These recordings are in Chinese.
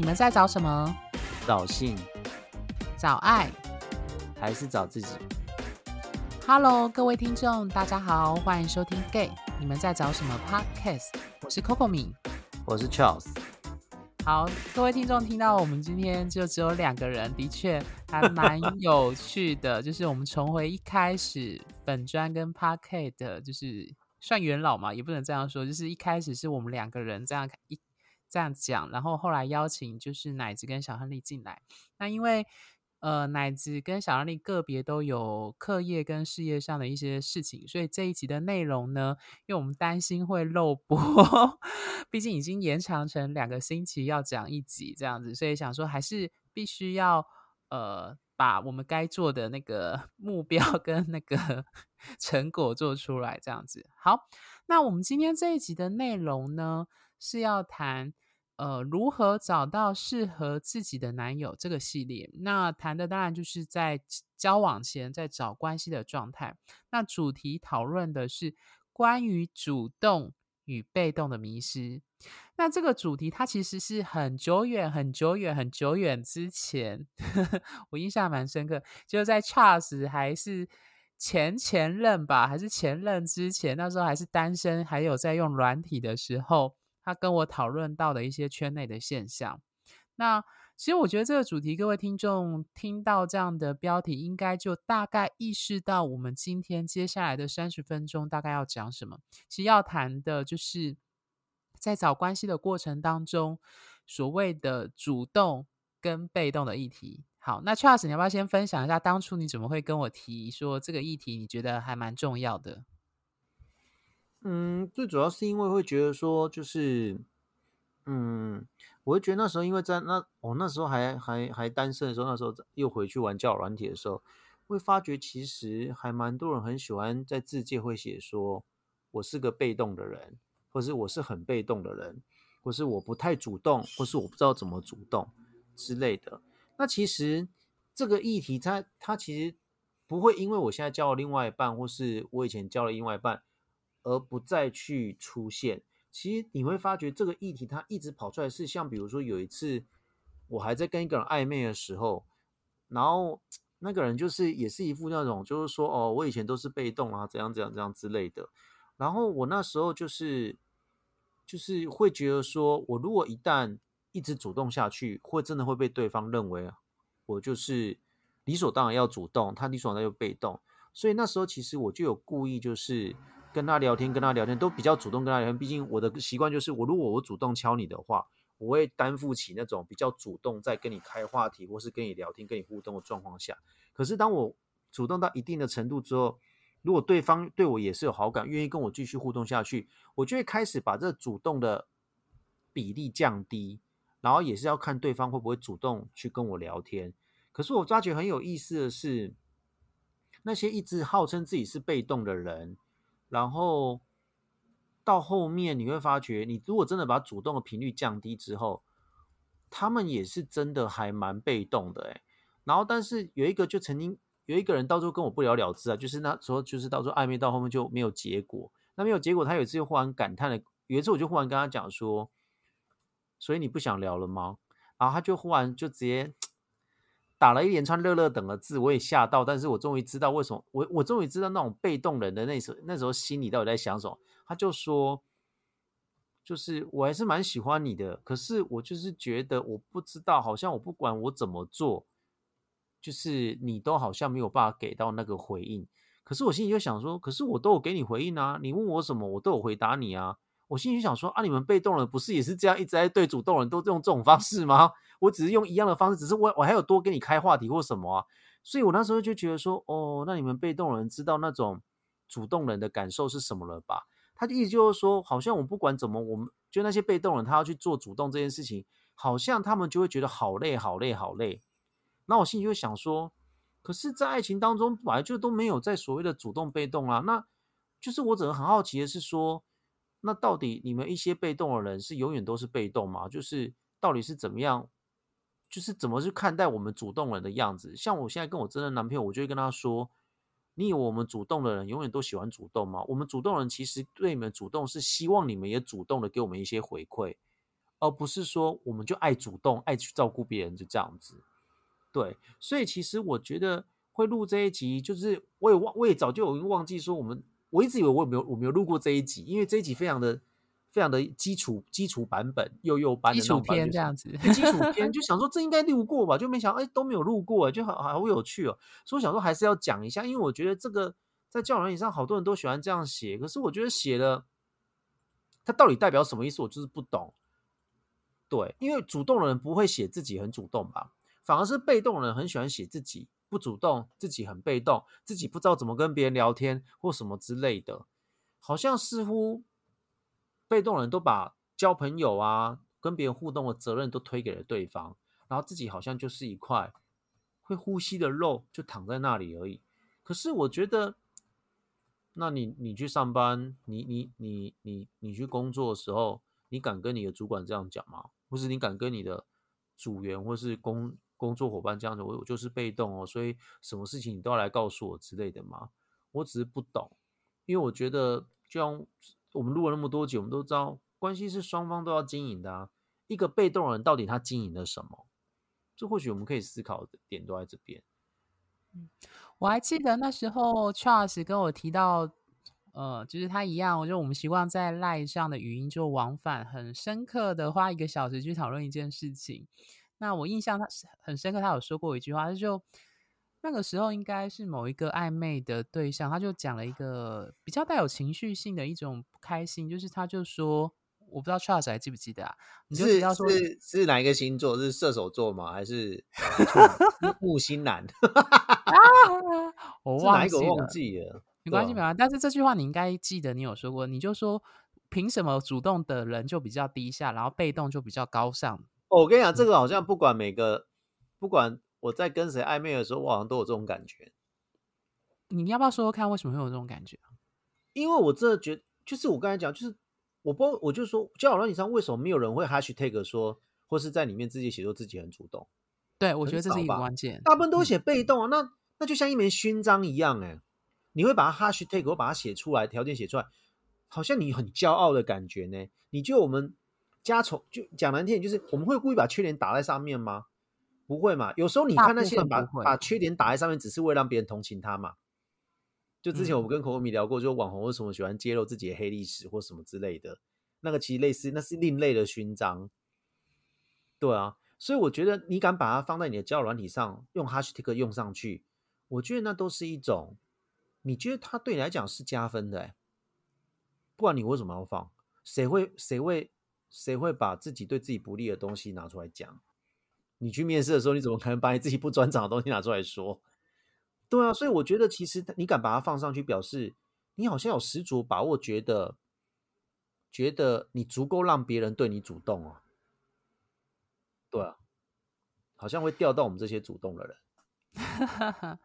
你们在找什么？找性找爱。还是找自己？Hello，各位听众，大家好，欢迎收听 Gay。你们在找什么 Podcast？我是 Coco 米。我是 Charles，好，各位听众听到我们今天就只有两个人，的确还 蛮有趣的。就是我们重回一开始本专跟 Podcast 的，就是算元老嘛，也不能这样说，就是一开始是我们两个人这样一这样讲，然后后来邀请就是奶子跟小亨利进来。那因为呃，奶子跟小亨利个别都有课业跟事业上的一些事情，所以这一集的内容呢，因为我们担心会漏播，毕竟已经延长成两个星期要讲一集这样子，所以想说还是必须要呃把我们该做的那个 目标 跟那个成果做出来这样子。好，那我们今天这一集的内容呢，是要谈。呃，如何找到适合自己的男友这个系列，那谈的当然就是在交往前在找关系的状态。那主题讨论的是关于主动与被动的迷失。那这个主题它其实是很久远、很久远、很久远之前，我印象蛮深刻，就在 Charles 还是前前任吧，还是前任之前，那时候还是单身，还有在用软体的时候。他跟我讨论到的一些圈内的现象，那其实我觉得这个主题，各位听众听到这样的标题，应该就大概意识到我们今天接下来的三十分钟大概要讲什么。其实要谈的就是在找关系的过程当中，所谓的主动跟被动的议题。好，那 Charles，你要不要先分享一下当初你怎么会跟我提说这个议题，你觉得还蛮重要的？嗯，最主要是因为会觉得说，就是，嗯，我会觉得那时候，因为在那我、那时候还还还单身的时候，那时候又回去玩交友软体的时候，会发觉其实还蛮多人很喜欢在字界会写说，我是个被动的人，或是我是很被动的人，或是我不太主动，或是我不知道怎么主动之类的。那其实这个议题它，它其实不会因为我现在交了另外一半，或是我以前交了另外一半。而不再去出现，其实你会发觉这个议题它一直跑出来，是像比如说有一次我还在跟一个人暧昧的时候，然后 那个人就是也是一副那种就是说哦，我以前都是被动啊，怎样怎样怎样之类的，然后我那时候就是就是会觉得说我如果一旦一直主动下去，会真的会被对方认为我就是理所当然要主动，他理所当然要被动，所以那时候其实我就有故意就是。跟他聊天，跟他聊天都比较主动跟他聊天。毕竟我的习惯就是，我如果我主动敲你的话，我会担负起那种比较主动在跟你开话题，或是跟你聊天、跟你互动的状况下。可是当我主动到一定的程度之后，如果对方对我也是有好感，愿意跟我继续互动下去，我就会开始把这主动的比例降低，然后也是要看对方会不会主动去跟我聊天。可是我发觉很有意思的是，那些一直号称自己是被动的人。然后到后面你会发觉，你如果真的把主动的频率降低之后，他们也是真的还蛮被动的哎。然后但是有一个就曾经有一个人到最后跟我不了了之啊，就是那时候就是到时候暧昧到后面就没有结果。那没有结果，他有一次就忽然感叹了，有一次我就忽然跟他讲说，所以你不想聊了吗？然后他就忽然就直接。打了一连串热热等的字，我也吓到，但是我终于知道为什么我我终于知道那种被动人的那时候那时候心里到底在想什么。他就说，就是我还是蛮喜欢你的，可是我就是觉得我不知道，好像我不管我怎么做，就是你都好像没有办法给到那个回应。可是我心里就想说，可是我都有给你回应啊，你问我什么，我都有回答你啊。我心里就想说啊，你们被动人不是也是这样一直在对主动人都用这种方式吗？我只是用一样的方式，只是我我还有多跟你开话题或什么啊，所以我那时候就觉得说，哦，那你们被动人知道那种主动人的感受是什么了吧？他的意思就是说，好像我不管怎么，我们就那些被动人，他要去做主动这件事情，好像他们就会觉得好累、好累、好累。那我心里就想说，可是，在爱情当中本来就都没有在所谓的主动被动啊，那就是我只能很好奇的是说，那到底你们一些被动的人是永远都是被动吗？就是到底是怎么样？就是怎么去看待我们主动人的样子？像我现在跟我真的男朋友，我就会跟他说：“你以为我们主动的人永远都喜欢主动吗？我们主动人其实对你们主动是希望你们也主动的给我们一些回馈，而不是说我们就爱主动、爱去照顾别人，就这样子。对，所以其实我觉得会录这一集，就是我也忘，我也早就有忘记说我们，我一直以为我有没有我没有录过这一集，因为这一集非常的非常的基础基础版本，幼幼班的基础篇这样子，基础 篇就想说这应该录过吧，就没想哎都没有录过，就好好有趣哦，所以我想说还是要讲一下，因为我觉得这个在教软以上好多人都喜欢这样写，可是我觉得写了它到底代表什么意思，我就是不懂。对，因为主动的人不会写自己很主动吧。反而是被动的人很喜欢写自己不主动，自己很被动，自己不知道怎么跟别人聊天或什么之类的，好像似乎被动人都把交朋友啊、跟别人互动的责任都推给了对方，然后自己好像就是一块会呼吸的肉，就躺在那里而已。可是我觉得，那你你去上班，你你你你你去工作的时候，你敢跟你的主管这样讲吗？或是你敢跟你的组员或是工？工作伙伴这样子，我我就是被动哦，所以什么事情你都要来告诉我之类的吗？我只是不懂，因为我觉得，就像我们录了那么多集，我们都知道，关系是双方都要经营的啊。一个被动人到底他经营了什么？这或许我们可以思考的点都在这边。嗯，我还记得那时候 Charles 跟我提到，呃，就是他一样，我觉得我们习惯在赖上的语音就往返，很深刻的花一个小时去讨论一件事情。那我印象他是很深刻，他有说过一句话，他就那个时候应该是某一个暧昧的对象，他就讲了一个比较带有情绪性的一种不开心，就是他就说，我不知道 Charles 还记不记得啊？你就是说是是哪一个星座？是射手座吗？还是 木星男？我忘记了，忘记了，没关系，没关系。但是这句话你应该记得，你有说过，你就说凭什么主动的人就比较低下，然后被动就比较高尚？我跟你讲，这个好像不管每个，不管我在跟谁暧昧的时候，我好像都有这种感觉。你要不要说说看，为什么会有这种感觉？因为我真的觉，就是我刚才讲，就是我不，我就说，交友软件上为什么没有人会 hashtag 说，或是在里面自己写作自己很主动？对，我觉得这是一个关键。大部分都写被动啊，那那就像一枚勋章一样，哎，你会把它 hashtag，我把它写出来，条件写出来，好像你很骄傲的感觉呢。你就我们。加重就讲难听点，就是我们会故意把缺点打在上面吗？不会嘛。有时候你看那些人把把缺点打在上面，只是为了让别人同情他嘛。就之前我们跟口口米聊过，就网红为什么喜欢揭露自己的黑历史或什么之类的，那个其实类似，那是另类的勋章。对啊，所以我觉得你敢把它放在你的交友软体上，用 hashtag 用上去，我觉得那都是一种，你觉得它对你来讲是加分的。不管你为什么要放，谁会谁会？谁会把自己对自己不利的东西拿出来讲？你去面试的时候，你怎么可能把你自己不专长的东西拿出来说？对啊，所以我觉得其实你敢把它放上去，表示你好像有十足把握，觉得觉得你足够让别人对你主动哦。对啊，好像会钓到我们这些主动的人。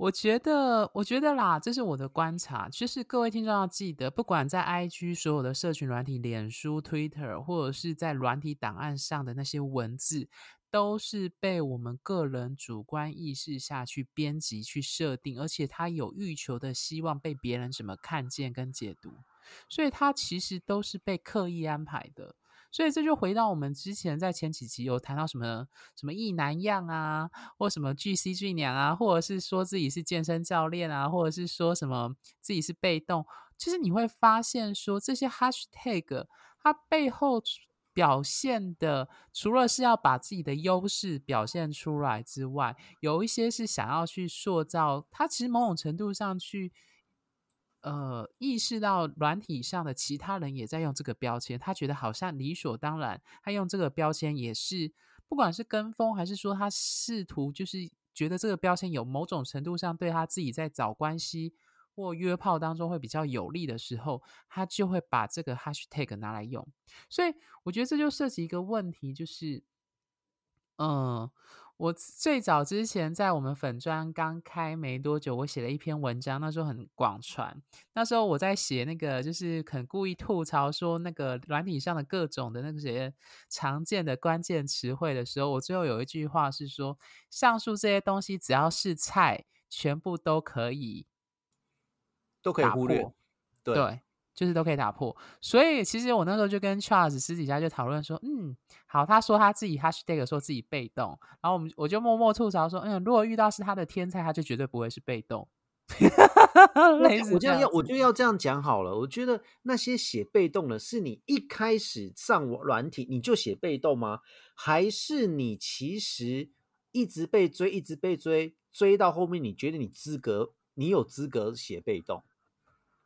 我觉得，我觉得啦，这是我的观察。就是各位听众要记得，不管在 IG 所有的社群软体、脸书、Twitter，或者是在软体档案上的那些文字，都是被我们个人主观意识下去编辑、去设定，而且它有欲求的希望被别人怎么看见跟解读，所以它其实都是被刻意安排的。所以这就回到我们之前在前几集有谈到什么什么意难样啊，或什么巨 C 巨娘啊，或者是说自己是健身教练啊，或者是说什么自己是被动，就是你会发现说这些 hashtag 它背后表现的，除了是要把自己的优势表现出来之外，有一些是想要去塑造，它其实某种程度上去。呃，意识到软体上的其他人也在用这个标签，他觉得好像理所当然。他用这个标签也是，不管是跟风还是说他试图，就是觉得这个标签有某种程度上对他自己在找关系或约炮当中会比较有利的时候，他就会把这个 hashtag 拿来用。所以我觉得这就涉及一个问题，就是，嗯。我最早之前在我们粉砖刚开没多久，我写了一篇文章，那时候很广传。那时候我在写那个，就是很故意吐槽说那个软体上的各种的那些常见的关键词汇的时候，我最后有一句话是说：上述这些东西只要是菜，全部都可以都可以忽略。对。就是都可以打破。所以其实我那时候就跟 Charles 私底下就讨论说，嗯，好，他说他自己 Hashtag 说自己被动，然后我们我就默默吐槽说，嗯，如果遇到是他的天才，他就绝对不会是被动。我就要我就要这样讲好了。我觉得那些写被动的，是你一开始上软体你就写被动吗？还是你其实一直被追，一直被追，追到后面你觉得你资格，你有资格写被动？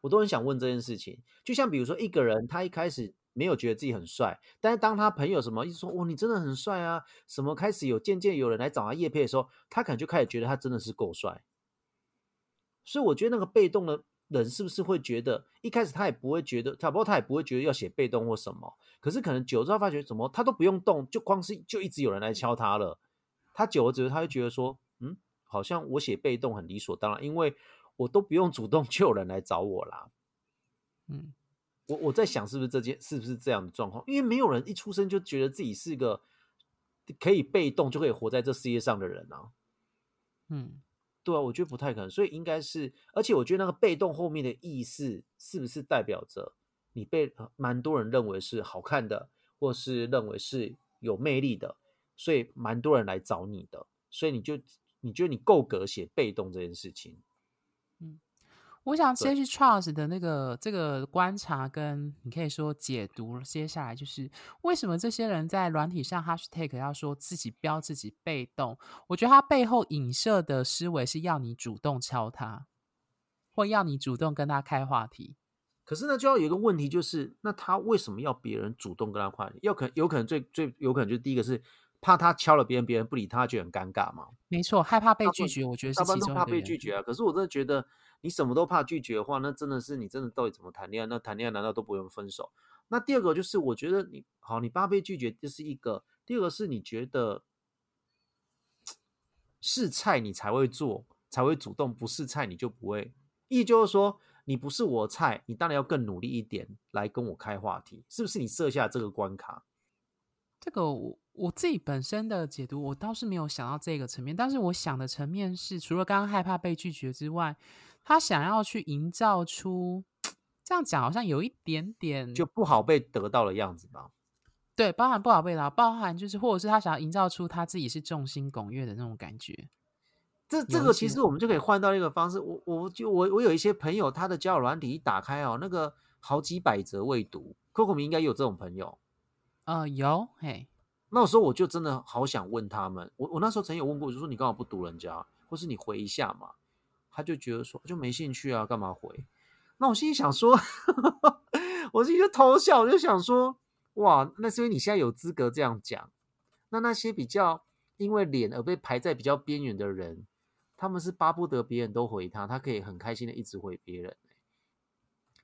我都很想问这件事情。就像比如说一个人，他一开始没有觉得自己很帅，但是当他朋友什么一直说哇你真的很帅啊，什么开始有渐渐有人来找他叶配的时候，他可能就开始觉得他真的是够帅。所以我觉得那个被动的人是不是会觉得一开始他也不会觉得，他不过他也不会觉得要写被动或什么。可是可能久之后发觉怎么他都不用动，就光是就一直有人来敲他了。他久了之后他会觉得说，嗯，好像我写被动很理所当然，因为我都不用主动 就有人来找我啦。嗯，我我在想是不是这件是不是这样的状况？因为没有人一出生就觉得自己是个可以被动就可以活在这世界上的人啊。嗯。对啊，我觉得不太可能，所以应该是，而且我觉得那个被动后面的意思是不是代表着你被蛮多人认为是好看的，或是认为是有魅力的，所以蛮多人来找你的，所以你就你觉得你够格写被动这件事情。我想先去 Charles 的那个这个观察，跟你可以说解读。接下来就是为什么这些人在软体上 Hashtag 要说自己标自己被动？我觉得他背后影射的思维是要你主动敲他，或要你主动跟他开话题。可是呢，就要有一个问题，就是那他为什么要别人主动跟他话题？要可有可能最最有可能就是第一个是怕他敲了别人，别人不理他，就很尴尬嘛。没错，害怕被拒绝，我觉得是其中怕被拒绝啊。可是我真的觉得。你什么都怕拒绝的话，那真的是你真的到底怎么谈恋爱？那谈恋爱难道都不用分手？那第二个就是，我觉得你好，你怕被拒绝这是一个；第二个是你觉得是菜你才会做，才会主动；不是菜你就不会。意就是说，你不是我菜，你当然要更努力一点来跟我开话题，是不是？你设下这个关卡，这个我我自己本身的解读，我倒是没有想到这个层面，但是我想的层面是，除了刚刚害怕被拒绝之外。他想要去营造出这样讲，好像有一点点就不好被得到的样子吧？对，包含不好被到，包含就是，或者是他想要营造出他自己是众星拱月的那种感觉。这这个其实我们就可以换到一个方式。我我就我我有一些朋友，他的交友软体一打开哦，那个好几百则未读。Coco 明应该有这种朋友。呃，有嘿。那时候我就真的好想问他们，我我那时候曾有问过，就说你干嘛不读人家，或是你回一下嘛？他就觉得说就没兴趣啊，干嘛回？那我心里想说，我心里就偷笑，我就想说，哇，那是因为你现在有资格这样讲。那那些比较因为脸而被排在比较边缘的人，他们是巴不得别人都回他，他可以很开心的一直回别人。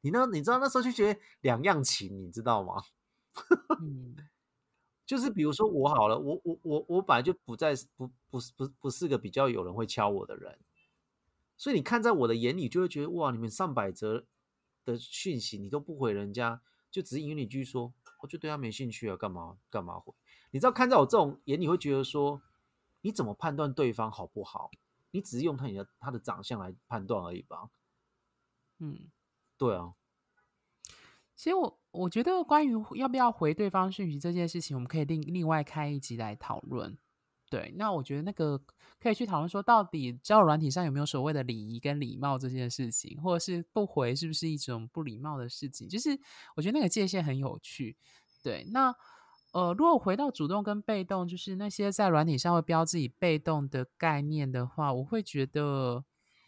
你那？你知道那时候就觉得两样情，你知道吗？就是比如说我好了，我我我我本来就不在不不不不是个比较有人会敲我的人。所以你看，在我的眼里，就会觉得哇，你们上百则的讯息你都不回人家，就只是因为你句说，我就对他没兴趣啊，干嘛干嘛回？你知道，看在我这种眼里，会觉得说，你怎么判断对方好不好？你只是用他你的他的长相来判断而已吧？嗯，对啊。其实我我觉得，关于要不要回对方讯息这件事情，我们可以另另外开一集来讨论。对，那我觉得那个可以去讨论说，到底交友软体上有没有所谓的礼仪跟礼貌这件事情，或者是不回是不是一种不礼貌的事情？就是我觉得那个界限很有趣。对，那呃，如果回到主动跟被动，就是那些在软体上会标自己被动的概念的话，我会觉得，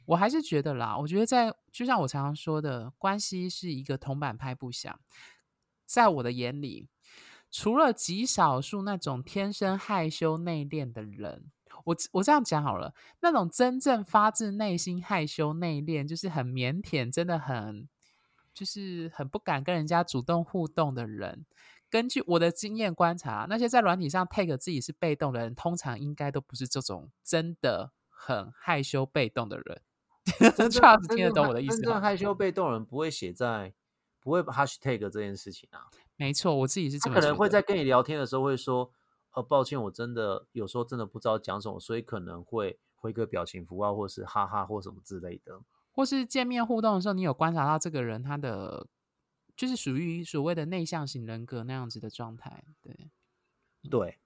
我还是觉得啦，我觉得在就像我常常说的，关系是一个铜板拍不响，在我的眼里。除了极少数那种天生害羞内敛的人，我我这样讲好了，那种真正发自内心害羞内敛，就是很腼腆，真的很就是很不敢跟人家主动互动的人。根据我的经验观察，那些在软体上 take 自己是被动的人，通常应该都不是这种真的很害羞被动的人。这样子听得懂我的意思？真正害羞被动人不会写在不会 hashtag 这件事情啊。没错，我自己是这么。可能会在跟你聊天的时候会说：“呃，抱歉，我真的有时候真的不知道讲什么，所以可能会回个表情符号，或是哈哈或什么之类的。”或是见面互动的时候，你有观察到这个人他的就是属于所谓的内向型人格那样子的状态。对，对，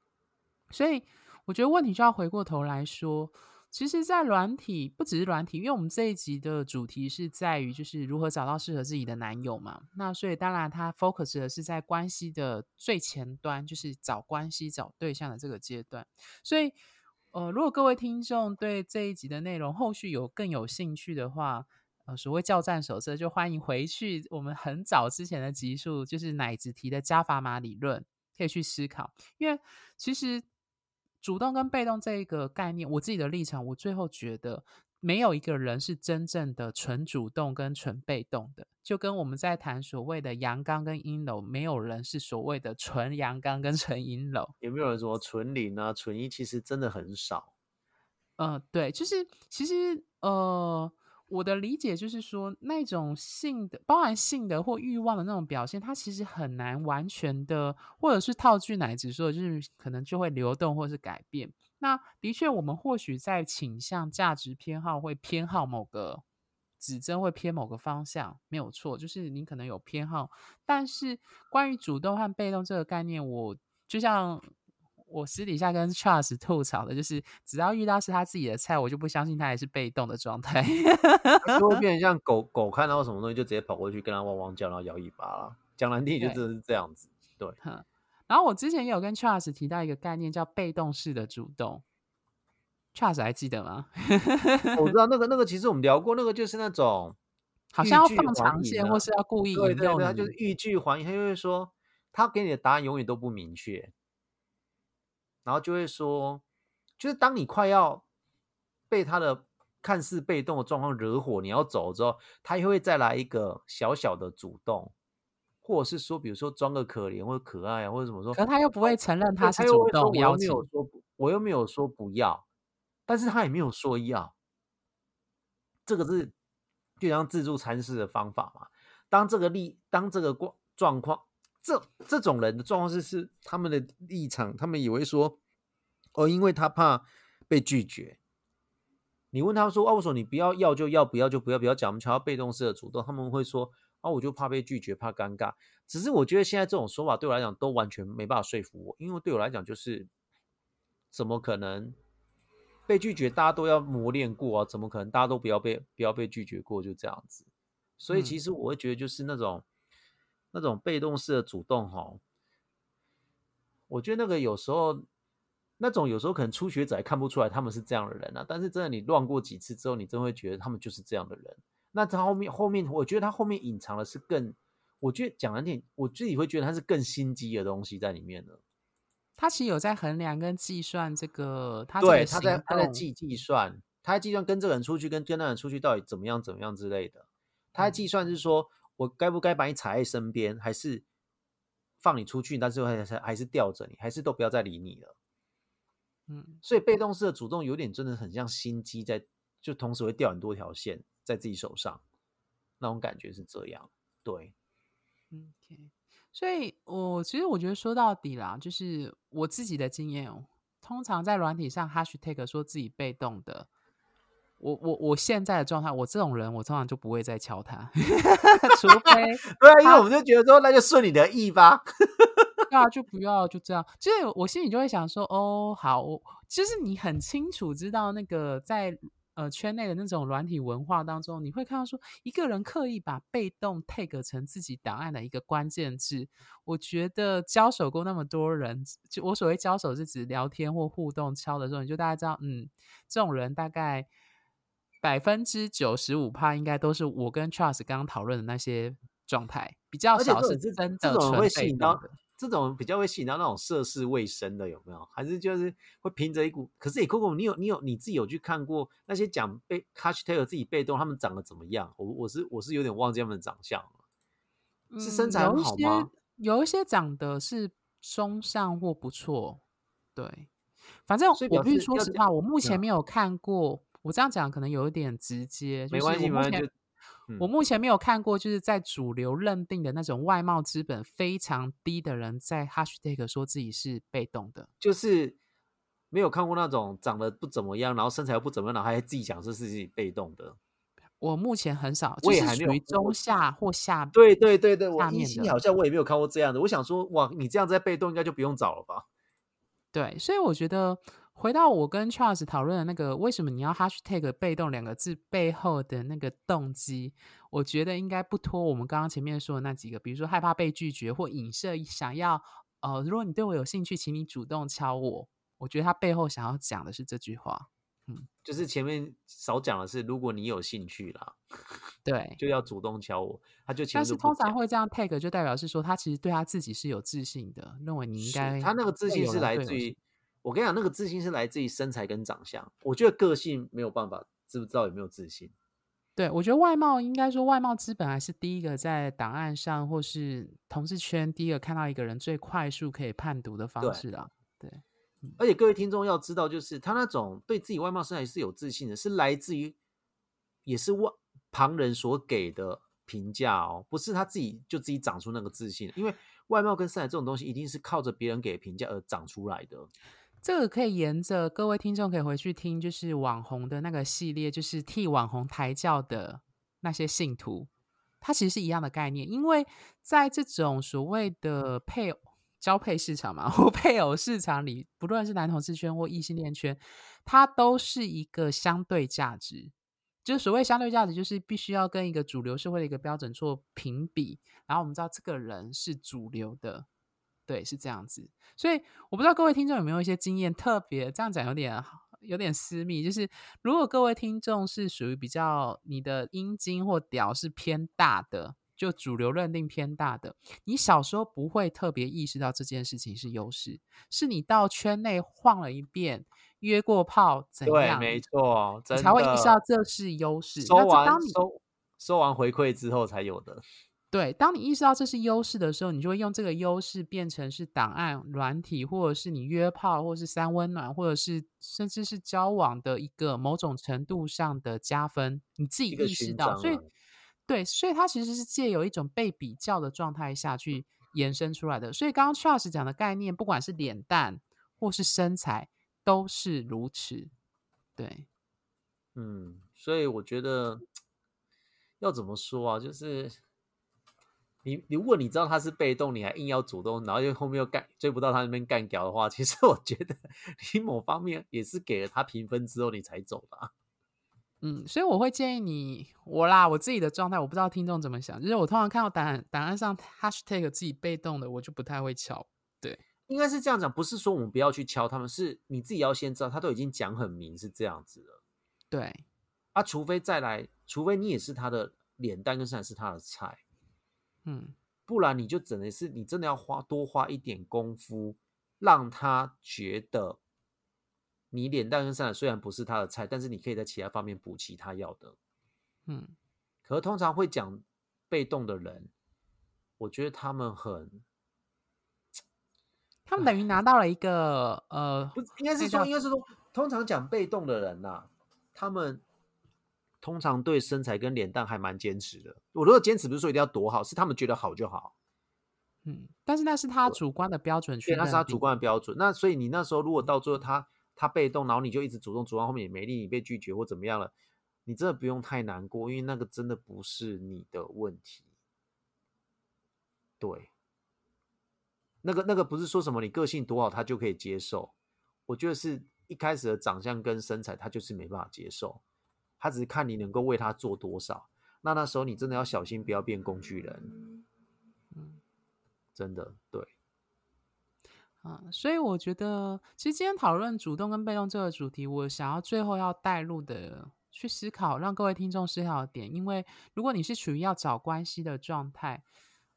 所以我觉得问题就要回过头来说。其实，在软体不只是软体，因为我们这一集的主题是在于就是如何找到适合自己的男友嘛。那所以当然，它 focus 的是在关系的最前端，就是找关系、找对象的这个阶段。所以，呃，如果各位听众对这一集的内容后续有更有兴趣的话，呃，所谓教战手册，就欢迎回去我们很早之前的集数，就是奶子提的加法码理论，可以去思考。因为其实。主动跟被动这一个概念，我自己的立场，我最后觉得没有一个人是真正的纯主动跟纯被动的，就跟我们在谈所谓的阳刚跟阴柔，没有人是所谓的纯阳刚跟纯阴柔。有没有人说纯零啊、纯一？其实真的很少。嗯，对，就是其实呃。我的理解就是说，那种性的、包含性的或欲望的那种表现，它其实很难完全的，或者是套句奶子说，就是可能就会流动或是改变。那的确，我们或许在倾向、价值偏好会偏好某个指针，会偏某个方向，没有错，就是你可能有偏好。但是关于主动和被动这个概念，我就像。我私底下跟 Charles 吐槽的就是，只要遇到是他自己的菜，我就不相信他还是被动的状态，就会变 成像狗狗看到什么东西就直接跑过去跟他汪汪叫，然后摇尾巴了。讲难听就真的是这样子。对。然后我之前也有跟 Charles 提到一个概念，叫被动式的主动。Charles 还记得吗？我知道那个那个，其实我们聊过，那个就是那种好像要放长线，或是要故意引诱他就是欲拒还迎，他就会说他给你的答案永远都不明确。然后就会说，就是当你快要被他的看似被动的状况惹火，你要走之后，他又会再来一个小小的主动，或者是说，比如说装个可怜或者可爱啊，或者怎么说？可他又不会承认他是主动邀请，我又没有说不要，但是他也没有说要。这个是就像自助餐式的方法嘛？当这个立，当这个状状况。这这种人的状况是是他们的立场，他们以为说哦，因为他怕被拒绝。你问他说哦，我说你不要要就要，不要就不要，不要讲我们强调被动式的主动，他们会说啊，我就怕被拒绝，怕尴尬。只是我觉得现在这种说法对我来讲都完全没办法说服我，因为对我来讲就是怎么可能被拒绝？大家都要磨练过啊，怎么可能大家都不要被不要被拒绝过就这样子？所以其实我会觉得就是那种。那种被动式的主动，哈，我觉得那个有时候，那种有时候可能初学者看不出来他们是这样的人啊。但是真的你乱过几次之后，你真会觉得他们就是这样的人。那他后面后面，我觉得他后面隐藏的是更，我觉得讲难点，我自己会觉得他是更心机的东西在里面的。他其实有在衡量跟计算这个，他对他在他在计计算，他在计算跟这个人出去跟跟那人出去到底怎么样怎么样之类的。他在计算是说。我该不该把你踩在身边，还是放你出去？但是还是还是吊着你，还是都不要再理你了？嗯，所以被动式的主动有点真的很像心机，在就同时会掉很多条线在自己手上，那种感觉是这样。对，OK。所以我其实我觉得说到底啦，就是我自己的经验哦，通常在软体上，hashtag 说自己被动的。我我我现在的状态，我这种人，我通常就不会再敲他，除非对啊，因为我们就觉得说，那就顺你的意吧，那就不要就这样。就是我心里就会想说，哦，好，我就是你很清楚知道那个在呃圈内的那种软体文化当中，你会看到说，一个人刻意把被动 take 成自己档案的一个关键字。我觉得交手过那么多人，就我所谓交手是指聊天或互动敲的时候，你就大概知道，嗯，这种人大概。百分之九十五趴应该都是我跟 Charles 刚刚讨论的那些状态，比较少是真的这种会吸引到这种比较会吸引到那种涉世未深的有没有？还是就是会凭着一股？可是你 Coco，你有你有你自己有去看过那些讲被 Hashtag 自己被动，他们长得怎么样？我我是我是有点忘记他们的长相了，是身材很好吗？有一些长得是中上或不错，对，反正我必须说实话，我目前没有看过。我这样讲可能有一点直接，没关系，没关系。我目前没有看过，就是在主流认定的那种外貌资本非常低的人，在 hashtag 说自己是被动的，就是没有看过那种长得不怎么样，然后身材又不怎么样，然后还自己讲是自己被动的。我目前很少，就是我也还没有属于中下或下。对对对对，我依下面的稀好像我也没有看过这样的。我想说，哇，你这样在被动应该就不用找了吧？对，所以我觉得回到我跟 Charles 讨论的那个，为什么你要 hashtag 被动两个字背后的那个动机，我觉得应该不脱我们刚刚前面说的那几个，比如说害怕被拒绝或影射想要，呃，如果你对我有兴趣，请你主动敲我。我觉得他背后想要讲的是这句话，嗯就是前面少讲的是，如果你有兴趣啦，对。就要主动敲我。他就前但是通常会这样 tag，就代表是说他其实对他自己是有自信的，认为你应该他那个自信是来自于，我跟你讲，那个自信是来自于身材跟长相。我觉得个性没有办法，知不知道有没有自信？对，我觉得外貌应该说外貌资本还是第一个在档案上或是同事圈第一个看到一个人最快速可以判读的方式啊。对，而且各位听众要知道，就是他那种对自己外貌身材是有自信的，是来自于也是外旁人所给的评价哦，不是他自己就自己长出那个自信。因为外貌跟身材这种东西，一定是靠着别人给评价而长出来的。这个可以沿着各位听众可以回去听，就是网红的那个系列，就是替网红抬轿的那些信徒，它其实是一样的概念。因为在这种所谓的配偶交配市场嘛，或配偶市场里，不论是男同志圈或异性恋圈，它都是一个相对价值。就所谓相对价值，就是必须要跟一个主流社会的一个标准做评比，然后我们知道这个人是主流的，对，是这样子。所以我不知道各位听众有没有一些经验，特别这样讲有点有点私密，就是如果各位听众是属于比较你的阴茎或屌是偏大的，就主流认定偏大的，你小时候不会特别意识到这件事情是优势，是你到圈内晃了一遍，约过炮怎对，样，没错，才会意识到的这是优势。收完那这当你收收完回馈之后才有的。对，当你意识到这是优势的时候，你就会用这个优势变成是档案、软体，或者是你约炮，或者是三温暖，或者是甚至是交往的一个某种程度上的加分，你自己意识到，所以对，所以它其实是借由一种被比较的状态下去延伸出来的。所以刚刚 Charles 讲的概念，不管是脸蛋或是身材，都是如此。对，嗯，所以我觉得 要怎么说啊？就是你，你如果你知道他是被动，你还硬要主动，然后又后面又干追不到他那边干掉的话，其实我觉得你某方面也是给了他评分之后你才走的、啊。嗯，所以我会建议你，我啦，我自己的状态，我不知道听众怎么想，就是我通常看到答案答案上 hashtag 自己被动的，我就不太会敲。对，应该是这样讲，不是说我们不要去敲他们，是你自己要先知道，他都已经讲很明是这样子了对，啊，除非再来，除非你也是他的脸蛋跟身材是他的菜，嗯，不然你就只能是你真的要花多花一点功夫，让他觉得你脸蛋跟身材虽然不是他的菜，但是你可以在其他方面补齐他要的。嗯，可是通常会讲被动的人，我觉得他们很 他们等于拿到了一个呃，不，应该是说，应该是说，通常讲被动的人呐、他们通常对身材跟脸蛋还蛮坚持的。我如果坚持，不是说一定要多好，是他们觉得好就好。嗯，但是那是他主观的标准去对，那是他主观的标准。那所以你那时候如果到最后他他被动，然后你就一直主动，主动后面也没力，你被拒绝或怎么样了，你真的不用太难过，因为那个真的不是你的问题。对，那个那个不是说什么你个性多好他就可以接受，我觉得是一开始的长相跟身材他就是没办法接受，他只是看你能够为他做多少。那那时候你真的要小心，不要变工具人。嗯真的对。啊、所以我觉得，其实今天讨论主动跟被动这个主题，我想要最后要带入的去思考，让各位听众思考的点，因为如果你是处于要找关系的状态，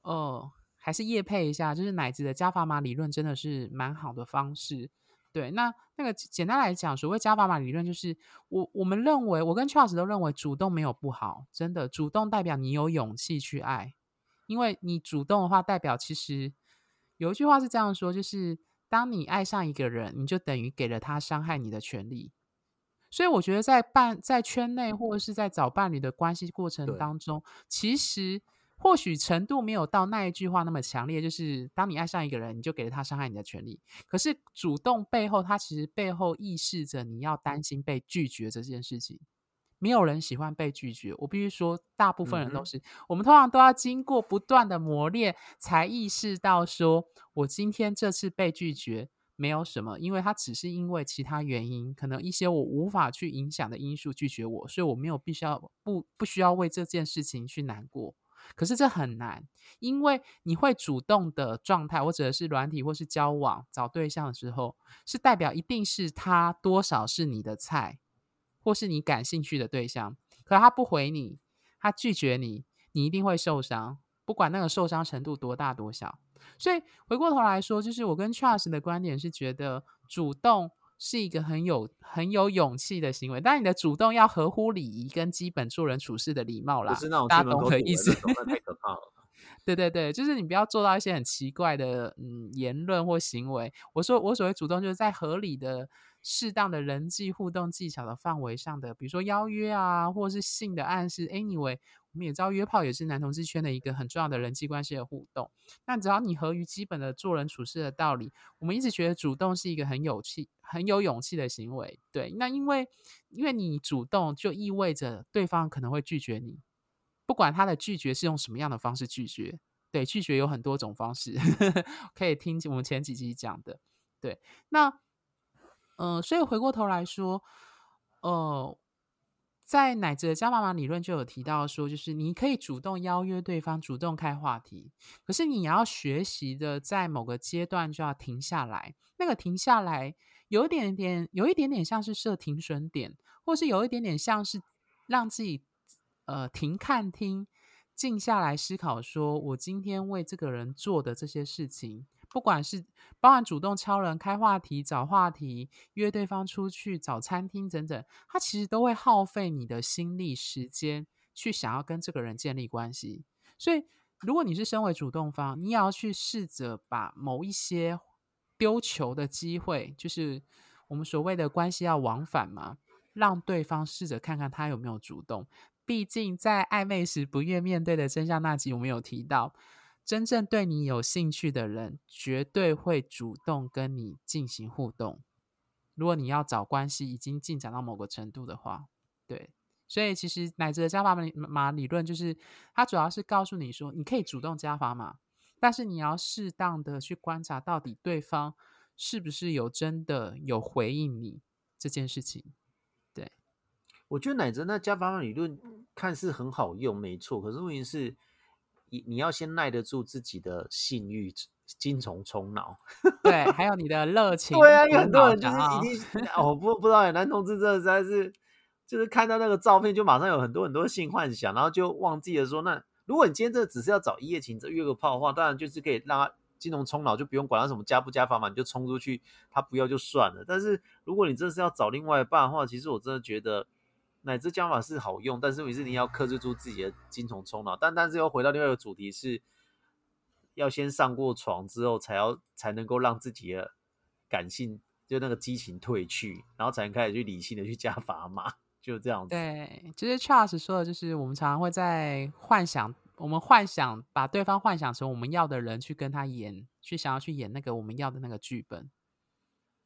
呃，还是业配一下，就是奶子的加法码理论真的是蛮好的方式。对，那那个简单来讲，所谓加法码理论，就是我我们认为，我跟 Charles 都认为主动没有不好，真的，主动代表你有勇气去爱，因为你主动的话，代表其实有一句话是这样说，就是当你爱上一个人，你就等于给了他伤害你的权利。所以我觉得在伴在圈内或者是在找伴侣的关系过程对当中，其实或许程度没有到那一句话那么强烈，就是当你爱上一个人，你就给了他伤害你的权利。可是主动背后，他其实背后意示着你要担心被拒绝这件事情。没有人喜欢被拒绝。我必须说，大部分人都是。我们通常都要经过不断的磨练，才意识到说，我今天这次被拒绝没有什么，因为他只是因为其他原因，可能一些我无法去影响的因素拒绝我，所以我没有必须要不不需要为这件事情去难过。可是这很难，因为你会主动的状态，或者是软体，或是交往找对象的时候，是代表一定是他多少是你的菜，或是你感兴趣的对象。可他不回你，他拒绝你，你一定会受伤，不管那个受伤程度多大多小。所以回过头来说，就是我跟 Charles 的观点是觉得主动是一个很有很有勇气的行为，但你的主动要合乎礼仪跟基本做人处事的礼貌啦。不是那种大的意思太可怕了。对对对，就是你不要做到一些很奇怪的嗯言论或行为。我说我所谓主动，就是在合理的、适当的人际互动技巧的范围上的，比如说邀约啊，或者是性的暗示。Anyway，我们也知道约炮也是男同志圈的一个很重要的人际关系的互动。那只要你合于基本的做人处事的道理，我们一直觉得主动是一个很有气、很有勇气的行为。对，那因为因为你主动，就意味着对方可能会拒绝你。不管他的拒绝是用什么样的方式拒绝，对，拒绝有很多种方式，可以听我们前几集讲的。对，那，呃，所以回过头来说，呃，在乃哲加妈妈理论就有提到说，就是你可以主动邀约对方，主动开话题，可是你要学习的，在某个阶段就要停下来。那个停下来，有一点点，有一点点像是设停损点，或是有一点点像是让自己。呃，停看听，静下来思考，说我今天为这个人做的这些事情，不管是包含主动敲人、开话题、找话题、约对方出去、找餐厅等等，他其实都会耗费你的心力、时间，去想要跟这个人建立关系。所以，如果你是身为主动方，你也要去试着把某一些丢球的机会，就是我们所谓的关系要往返嘛，让对方试着看看他有没有主动。毕竟，在暧昧时不愿面对的真相那集，我们有提到，真正对你有兴趣的人，绝对会主动跟你进行互动。如果你要找关系已经进展到某个程度的话，对，所以其实乃至的加法码理论，就是它主要是告诉你说，你可以主动加法码，但是你要适当的去观察，到底对方是不是有真的有回应你这件事情。对我觉得乃哲那加法码理论看似很好用，没错。可是问题是，你你要先耐得住自己的性欲，精虫充脑。对，还有你的热情。对啊，有很多人就是一定哦，不不知道，男同志真的实在是，就是看到那个照片就马上有很多很多性幻想，然后就忘记了说，那如果你今天这只是要找一夜情这约个炮的话，当然就是可以让他精虫充脑，就不用管他什么加不加法嘛，你就冲出去，他不要就算了。但是如果你真的是要找另外一半的话，其实我真的觉得。乃至加法是好用，但是问题是你要克制住自己的精虫充脑。但但是又回到另外一个主题，是要先上过床之后，才要才能够让自己的感性就那个激情褪去，然后才能开始去理性的去加砝码，就这样子。对，就是 Charles 说的，就是我们常常会在幻想，我们幻想把对方幻想成我们要的人，去跟他演，去想要去演那个我们要的那个剧本。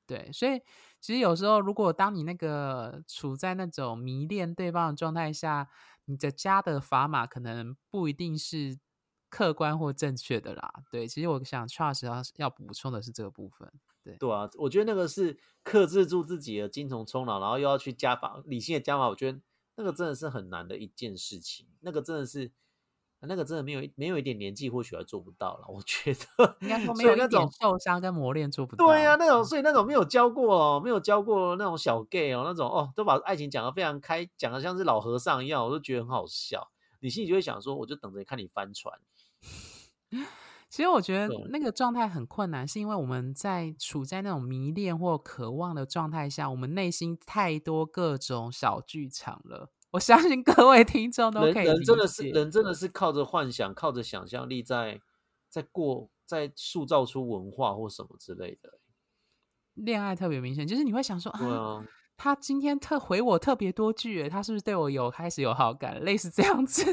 对，所以其实有时候，如果当你那个处在那种迷恋对方的状态下，你的加的砝码可能不一定是客观或正确的啦。对，其实我想 Charles 要要补充的是这个部分。对，对啊，我觉得那个是克制住自己的精虫冲脑，然后又要去加法理性的加法，我觉得那个真的是很难的一件事情。那个真的是。那个真的没有没有一点年纪，或许还做不到了。我觉得 应该说没有那种受伤跟磨练做不到。对呀，那种所以那种没有教过哦，没有教过那种小 gay 哦，那种哦，都把爱情讲得非常开，讲得像是老和尚一样，我都觉得很好笑。你心里就会想说，我就等着看你翻船。其实我觉得那个状态很困难，是因为我们在处在那种迷恋或渴望的状态下，我们内心太多各种小剧场了。我相信各位听众都可以人真的是人真的是靠着幻想，靠着想象力在在过，在塑造出文化或什么之类的。恋爱特别明显，就是你会想说啊，他今天特回我特别多句，他是不是对我有开始有好感？类似这样子。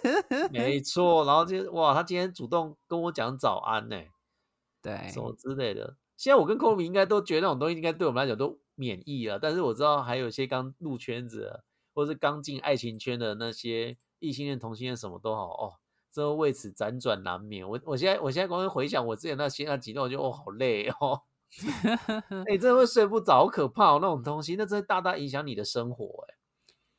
没错，然后就哇，他今天主动跟我讲早安呢，对，什么之类的。现在我跟 Kobe 应该都觉得那种东西应该对我们来讲都免疫了，但是我知道还有一些刚入圈子。或是刚进爱情圈的那些异性恋、同性恋什么都好哦，这为此辗转难眠。我我现在我现在光是回想我之前那些那几段，我觉得哦好累哦，哎，真的会睡不着，好可怕哦，那种东西，那真的大大影响你的生活哎。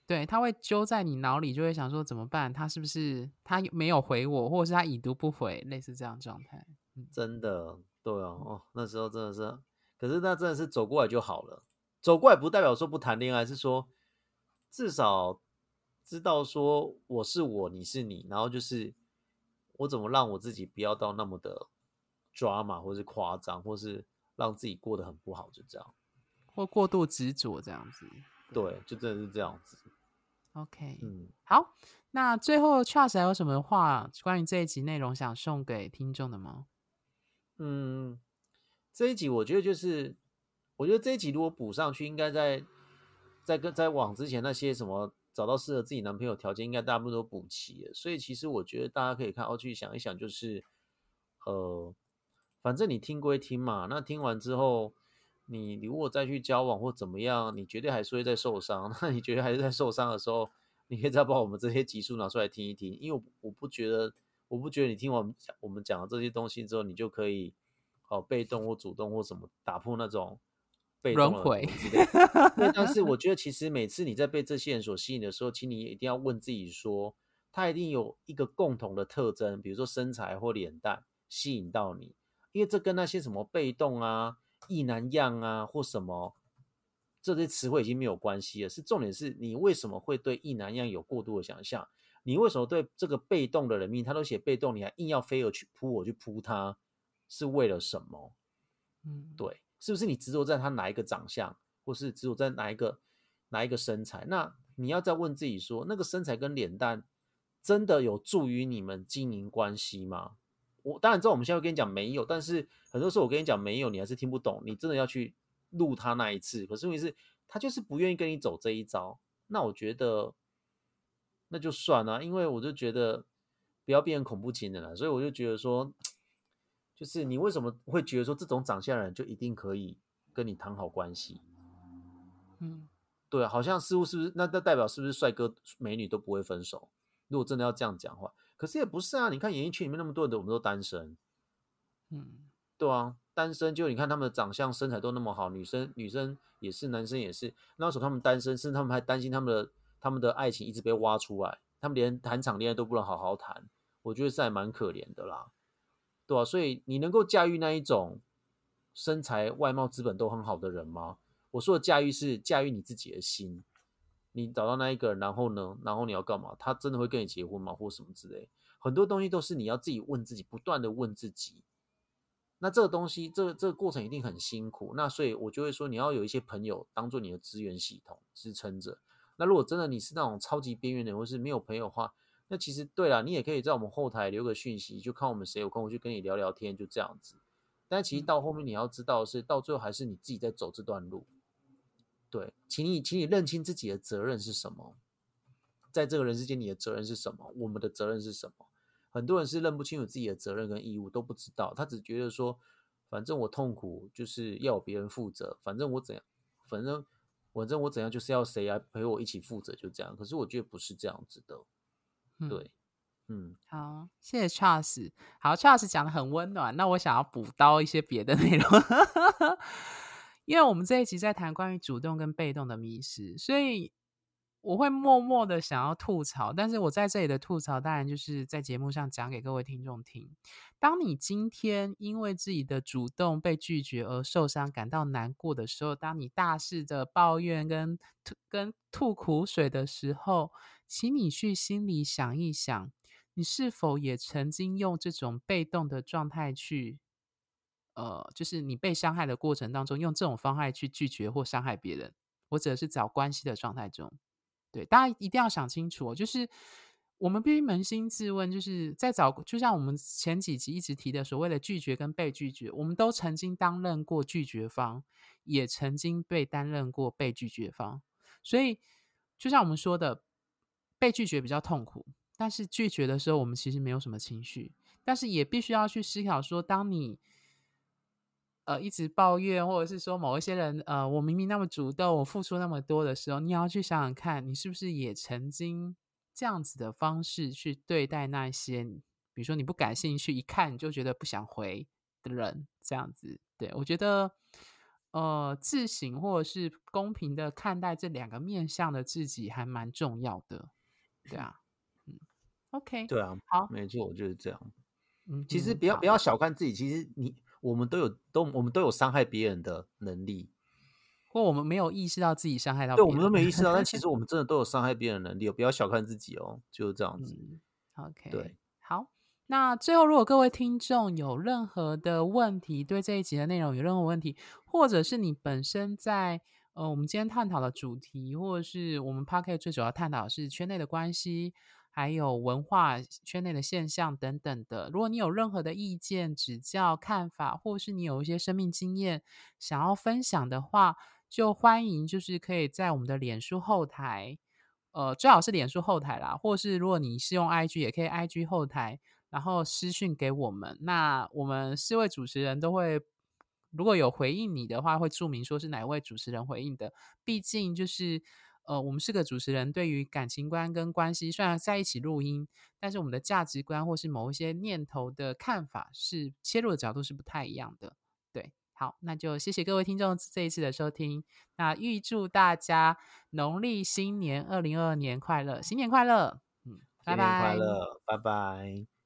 对，他会揪在你脑里，就会想说怎么办？他是不是他没有回我，或者是他已读不回，类似这样状态。真的，对哦，哦，那时候真的是，可是那真的是走过来就好了。走过来不代表说不谈恋爱，是说至少知道说我是我，你是你，然后就是我怎么让我自己不要到那么的抓马，或是夸张，或是让自己过得很不好，就这样，或过度执着这样子。对，就真的是这样子。OK，嗯，好，那最后 Charles 还有什么话关于这一集内容想送给听众的吗？嗯，这一集我觉得就是，我觉得这一集如果补上去，应该在在跟在往之前那些什么找到适合自己男朋友条件，应该大部分都补齐了。所以其实我觉得大家可以看哦，去想一想，就是呃，反正你听归听嘛，那听完之后。你如果再去交往或怎么样，你绝对还是会在受伤。那你觉得还是在受伤的时候，你可以再把我们这些集数拿出来听一听。因为我不觉得，我不觉得你听完我们讲的这些东西之后，你就可以哦被动或主动或什么打破那种被轮回。但是我觉得，其实每次你在被这些人所吸引的时候，请你一定要问自己说，他一定有一个共同的特征，比如说身材或脸蛋吸引到你，因为这跟那些什么被动啊。意难样啊，或什么这些词汇已经没有关系了。是重点是你为什么会对意难样有过度的想象？你为什么对这个被动的人命，他都写被动，你还硬要飞蛾去扑我去扑他，是为了什么？嗯，对，是不是你执着在他哪一个长相，或是执着在哪一个哪一个身材？那你要再问自己说，那个身材跟脸蛋真的有助于你们经营关系吗？我当然知道，我们现在会跟你讲没有，但是很多时候我跟你讲没有，你还是听不懂。你真的要去录他那一次，可是问题是，他就是不愿意跟你走这一招。那我觉得那就算了，因为我就觉得不要变成恐怖情人了。所以我就觉得说，就是你为什么会觉得说这种长相的人就一定可以跟你谈好关系？嗯，对，好像似乎是不是？那那代表是不是帅哥美女都不会分手？如果真的要这样讲话。可是也不是啊，你看演艺圈里面那么多的，我们都单身，嗯，对啊，单身就你看他们的长相、身材都那么好，女生女生也是，男生也是，那时候他们单身，甚至他们还担心他们的他们的爱情一直被挖出来，他们连谈场恋爱都不能好好谈，我觉得是还蛮可怜的啦，对啊，所以你能够驾驭那一种身材、外貌、资本都很好的人吗？我说的驾驭是驾驭你自己的心。你找到那一个人，然后呢？然后你要干嘛？他真的会跟你结婚吗？或什么之类？很多东西都是你要自己问自己，不断的问自己。那这个东西，这个这个过程一定很辛苦。那所以我就会说，你要有一些朋友当做你的资源系统支撑着。那如果真的你是那种超级边缘人，或是没有朋友的话，那其实对了，你也可以在我们后台留个讯息，就看我们谁有空，我去跟你聊聊天，就这样子。但其实到后面你要知道的是，到最后还是你自己在走这段路。对，请你，请你认清自己的责任是什么，在这个人世间，你的责任是什么？我们的责任是什么？很多人是认不清楚自己的责任跟义务，都不知道，他只觉得说，反正我痛苦就是要别人负责，反正我怎样，反正反正我怎样就是要谁来陪我一起负责，就这样。可是我觉得不是这样子的，对，嗯，好，谢谢 Charles，好，Charles 讲的很温暖，那我想要补刀一些别的内容。因为我们这一集在谈关于主动跟被动的迷失，所以我会默默的想要吐槽。但是我在这里的吐槽，当然就是在节目上讲给各位听众听。当你今天因为自己的主动被拒绝而受伤、感到难过的时候，当你大肆的抱怨跟吐跟吐苦水的时候，请你去心里想一想，你是否也曾经用这种被动的状态去。呃，就是你被伤害的过程当中，用这种方式去拒绝或伤害别人，或者是找关系的状态中，对大家一定要想清楚。就是我们必须扪心自问，就是在找，就像我们前几集一直提的所谓的拒绝跟被拒绝，我们都曾经担任过拒绝方，也曾经被担任过被拒绝方。所以，就像我们说的，被拒绝比较痛苦，但是拒绝的时候，我们其实没有什么情绪，但是也必须要去思考说，当你。呃一直抱怨，或者是说某一些人呃我明明那么主动，我付出那么多的时候，你要去想想看，你是不是也曾经这样子的方式去对待那些，比如说你不感兴趣，一看你就觉得不想回的人，这样子。对我觉得，呃，自省或者是公平的看待这两个面向的自己，还蛮重要的。对啊，嗯，OK，对啊，好，没错，就是这样。嗯，其实不要不要小看自己，其实你我们都有都我们都有伤害别人的能力，或我们没有意识到自己伤害到对，我们都没意识到，但其实我 们真的都有伤害别人的能力哦，不要小看自己哦，就是这样子。嗯，OK，对，好。那最后，如果各位听众有任何的问题，对这一集的内容有任何问题，或者是你本身在呃我们今天探讨的主题，或者是我们 p a r k e t 最主要探讨的是圈内的关系，还有文化圈内的现象等等的。如果你有任何的意见、指教、看法，或是你有一些生命经验想要分享的话，就欢迎就是可以在我们的脸书后台，呃，最好是脸书后台啦，或是如果你是用 IG，也可以 IG 后台，然后私讯给我们。那我们四位主持人都会，如果有回应你的话，会注明说是哪位主持人回应的。毕竟就是，呃，我们是个主持人，对于感情观跟关系，虽然在一起录音，但是我们的价值观或是某一些念头的看法是切入的角度是不太一样的。对，好，那就谢谢各位听众这一次的收听。那预祝大家农历新年二零二二年快乐，新年快乐！嗯，拜新年快拜。乐，拜拜。